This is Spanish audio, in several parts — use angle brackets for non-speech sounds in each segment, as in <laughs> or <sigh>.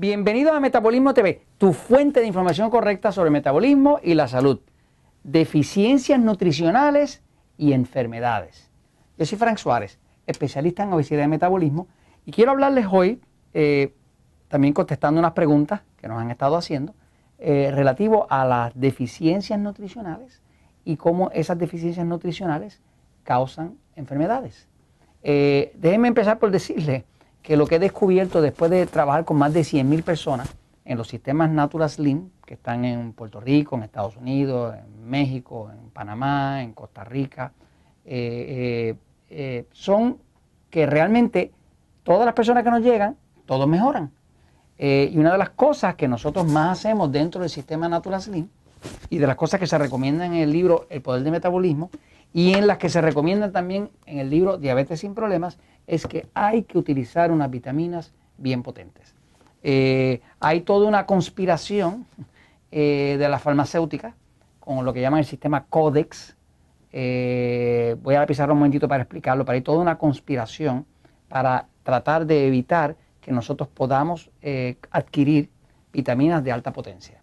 Bienvenidos a Metabolismo TV, tu fuente de información correcta sobre metabolismo y la salud, deficiencias nutricionales y enfermedades. Yo soy Frank Suárez, especialista en obesidad y metabolismo, y quiero hablarles hoy, eh, también contestando unas preguntas que nos han estado haciendo, eh, relativo a las deficiencias nutricionales y cómo esas deficiencias nutricionales causan enfermedades. Eh, déjenme empezar por decirle que lo que he descubierto después de trabajar con más de 100.000 personas en los sistemas Natural Slim, que están en Puerto Rico, en Estados Unidos, en México, en Panamá, en Costa Rica, eh, eh, son que realmente todas las personas que nos llegan, todos mejoran. y una de las cosas que nosotros más hacemos dentro del sistema Natural Slim y de las cosas que se recomiendan en el libro El Poder del Metabolismo y en las que se recomiendan también en el libro Diabetes sin Problemas es que hay que utilizar unas vitaminas bien potentes. Eh, hay toda una conspiración eh, de la farmacéutica con lo que llaman el sistema Codex. Eh, voy a pisar un momentito para explicarlo, pero hay toda una conspiración para tratar de evitar que nosotros podamos adquirir vitaminas de alta potencia.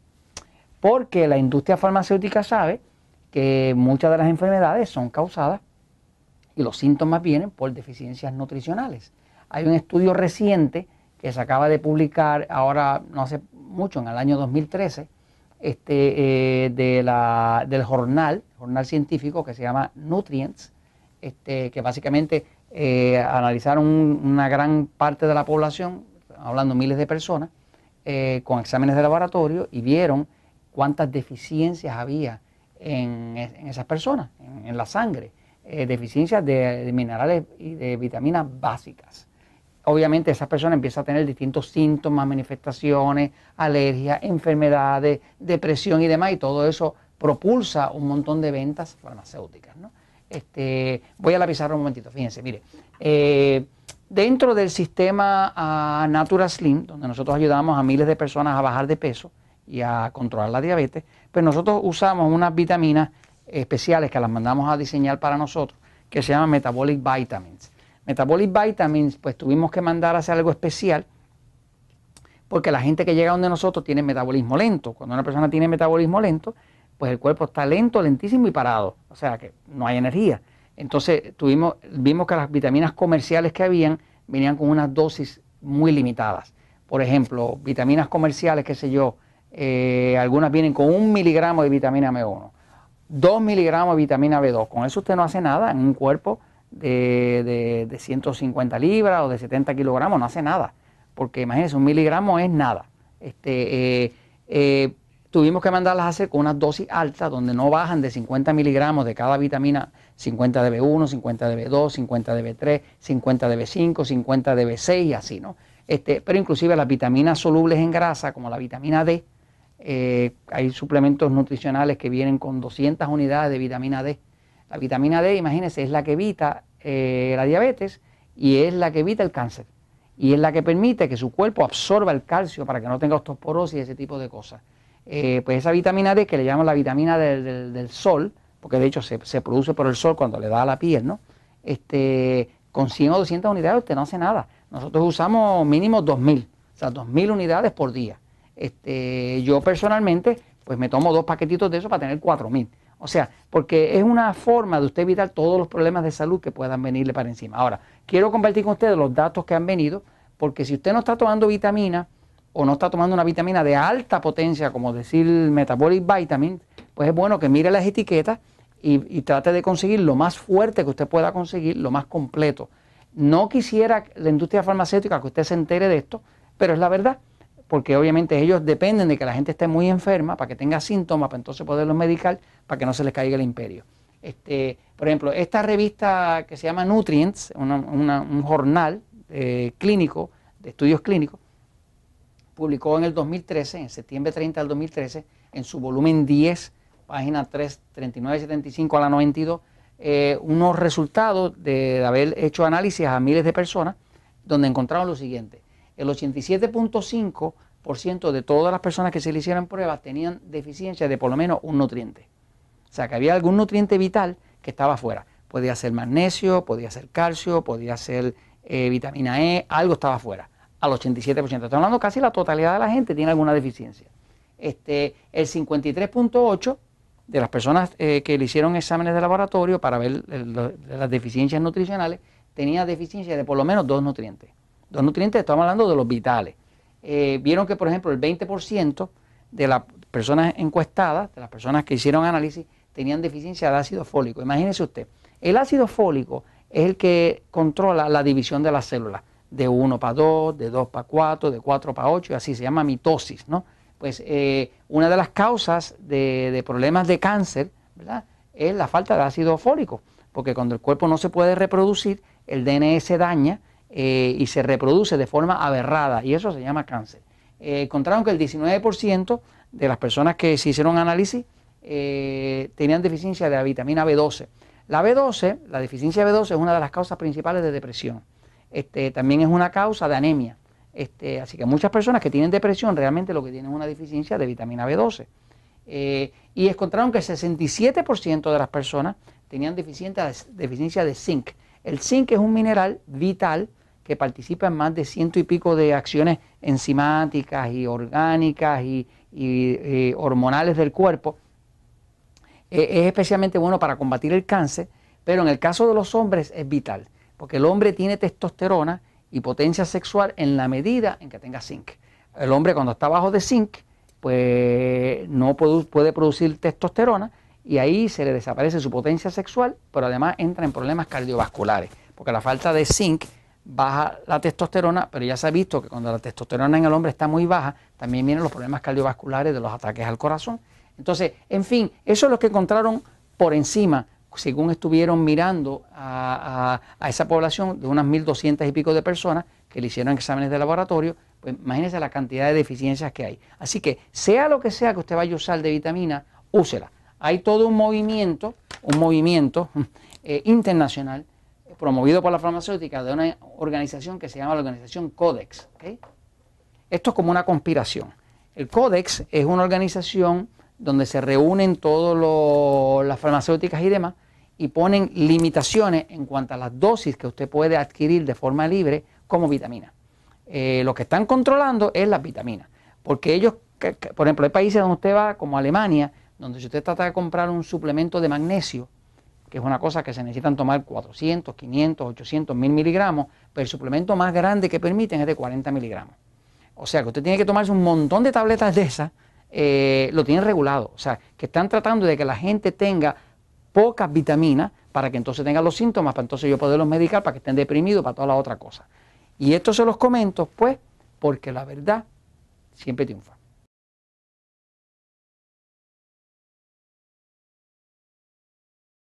Porque la industria farmacéutica sabe que muchas de las enfermedades son causadas y los síntomas vienen por deficiencias nutricionales. Hay un estudio reciente que se acaba de publicar ahora, no hace mucho, en el año 2013, este, eh, del jornal, jornal científico que se llama Nutrients, este, que básicamente eh, analizaron una gran parte de la población, hablando miles de personas, eh, con exámenes de laboratorio y vieron cuántas deficiencias había en, esas personas, en la sangre. Eh, deficiencias de, minerales y de vitaminas básicas. Obviamente esa persona empieza a tener distintos síntomas, manifestaciones, alergias, enfermedades, depresión y demás, y todo eso propulsa un montón de ventas farmacéuticas. Este, voy a la pizarra un momentito, fíjense, mire, eh, dentro del sistema uh, Natural Slim, donde nosotros ayudamos a miles de personas a bajar de peso y a controlar la diabetes, pues nosotros usamos unas vitaminas especiales que las mandamos a diseñar para nosotros, que se llaman Metabolic Vitamins. Metabolic Vitamins, pues tuvimos que mandar a hacer algo especial porque la gente que llega donde nosotros tiene metabolismo lento. Cuando una persona tiene metabolismo lento, pues el cuerpo está lento, lentísimo y parado. O sea que no hay energía. Entonces tuvimos, vimos que las vitaminas comerciales que habían venían con unas dosis muy limitadas. Por ejemplo, vitaminas comerciales, qué sé yo, eh, algunas vienen con un miligramo de vitamina M1. 2 miligramos de vitamina B2. Con eso usted no hace nada en un cuerpo de, 150 libras o de 70 kilogramos, no hace nada. Porque imagínense, un miligramo es nada. Este, eh, eh, tuvimos que mandarlas a hacer con una dosis alta donde no bajan de 50 miligramos de cada vitamina, 50 de B1, 50 de B2, 50 de B3, 50 de B5, 50 de B6 y así, ¿no? Este, pero inclusive las vitaminas solubles en grasa, como la vitamina D, eh, hay suplementos nutricionales que vienen con 200 unidades de vitamina D. La vitamina D, imagínense, es la que evita eh, la diabetes y es la que evita el cáncer. Y es la que permite que su cuerpo absorba el calcio para que no tenga osteoporosis y ese tipo de cosas. Eh, pues esa vitamina D, que le llaman la vitamina del, sol, porque de hecho se, produce por el sol cuando le da a la piel, ¿no? Este, con 100 o 200 unidades usted no hace nada. Nosotros usamos mínimo 2.000, o sea, 2.000 unidades por día. Este, yo personalmente, pues me tomo dos paquetitos de eso para tener cuatro mil. O sea, porque es una forma de usted evitar todos los problemas de salud que puedan venirle para encima. Ahora, quiero compartir con ustedes los datos que han venido, porque si usted no está tomando vitamina o no está tomando una vitamina de alta potencia, como decir Metabolic Vitamin, pues es bueno que mire las etiquetas y, y trate de conseguir lo más fuerte que usted pueda conseguir, lo más completo. No quisiera la industria farmacéutica que usted se entere de esto, pero es la verdad porque obviamente ellos dependen de que la gente esté muy enferma para que tenga síntomas, para entonces poderlos medicar, para que no se les caiga el imperio. Este, por ejemplo, esta revista que se llama Nutrients, un jornal eh, clínico, de estudios clínicos, publicó en el 2013, en septiembre 30 del 2013, en su volumen 10, página 3, 39, 75 a la 92, eh, unos resultados de haber hecho análisis a miles de personas, donde encontraron lo siguiente el 87.5% de todas las personas que se le hicieron pruebas tenían deficiencia de por lo menos un nutriente. O sea, que había algún nutriente vital que estaba fuera. Podía ser magnesio, podía ser calcio, podía ser eh, vitamina E, algo estaba fuera. al 87%. Estamos hablando casi la totalidad de la gente tiene alguna deficiencia. Este, el 53.8% de las personas eh, que le hicieron exámenes de laboratorio para ver las deficiencias nutricionales tenía deficiencia de por lo menos dos nutrientes. Dos nutrientes, estamos hablando de los vitales. Eh, vieron que, por ejemplo, el 20% de las personas encuestadas, de las personas que hicieron análisis, tenían deficiencia de ácido fólico. Imagínese usted, el ácido fólico es el que controla la división de las células, de 1 para 2, de 2 para 4, de 4 para 8, y así se llama mitosis, ¿no? Pues eh, una de las causas de, problemas de cáncer, ¿verdad? Es la falta de ácido fólico, porque cuando el cuerpo no se puede reproducir, el DNA se daña eh, y se reproduce de forma aberrada, y eso se llama cáncer. Eh, encontraron que el 19% de las personas que se hicieron análisis tenían deficiencia de la vitamina B12. La B12, la deficiencia de B12 es una de las causas principales de depresión. Este, también es una causa de anemia. Este, así que muchas personas que tienen depresión realmente lo que tienen es una deficiencia de vitamina B12. Eh, y encontraron que el 67% de las personas tenían deficiencia de zinc. El zinc es un mineral vital que participa en más de ciento y pico de acciones enzimáticas y orgánicas y, eh, hormonales del cuerpo eh, es especialmente bueno para combatir el cáncer, pero en el caso de los hombres es vital, porque el hombre tiene testosterona y potencia sexual en la medida en que tenga zinc. El hombre cuando está bajo de zinc, pues no puede producir testosterona y ahí se le desaparece su potencia sexual, pero además entra en problemas cardiovasculares, porque la falta de zinc baja la testosterona, pero ya se ha visto que cuando la testosterona en el hombre está muy baja, también vienen los problemas cardiovasculares de los ataques al corazón. Entonces, en fin, eso es lo que encontraron por encima, según estuvieron mirando a, esa población de unas 1.200 y pico de personas que le hicieron exámenes de laboratorio, pues imagínense la cantidad de deficiencias que hay. Así que, sea lo que sea que usted vaya a usar de vitamina, úsela. Hay todo un movimiento, un movimiento <laughs> eh, internacional promovido por la farmacéutica de una organización que se llama la organización Codex. Esto es como una conspiración. El Codex es una organización donde se reúnen todas las farmacéuticas y demás y ponen limitaciones en cuanto a las dosis que usted puede adquirir de forma libre como vitamina. Eh, lo que están controlando es las vitaminas, porque ellos, por ejemplo, hay países donde usted va, como Alemania, donde si usted trata de comprar un suplemento de magnesio, que es una cosa que se necesitan tomar 400, 500, 800, 1000 miligramos, pero el suplemento más grande que permiten es de 40 miligramos. O sea que usted tiene que tomarse un montón de tabletas de esas eh, lo tienen regulado. O sea, que están tratando de que la gente tenga pocas vitaminas para que entonces tengan los síntomas, para entonces yo poderlos medicar, para que estén deprimidos, para toda la otra cosa. Y esto se los comento, pues, porque la verdad siempre triunfa.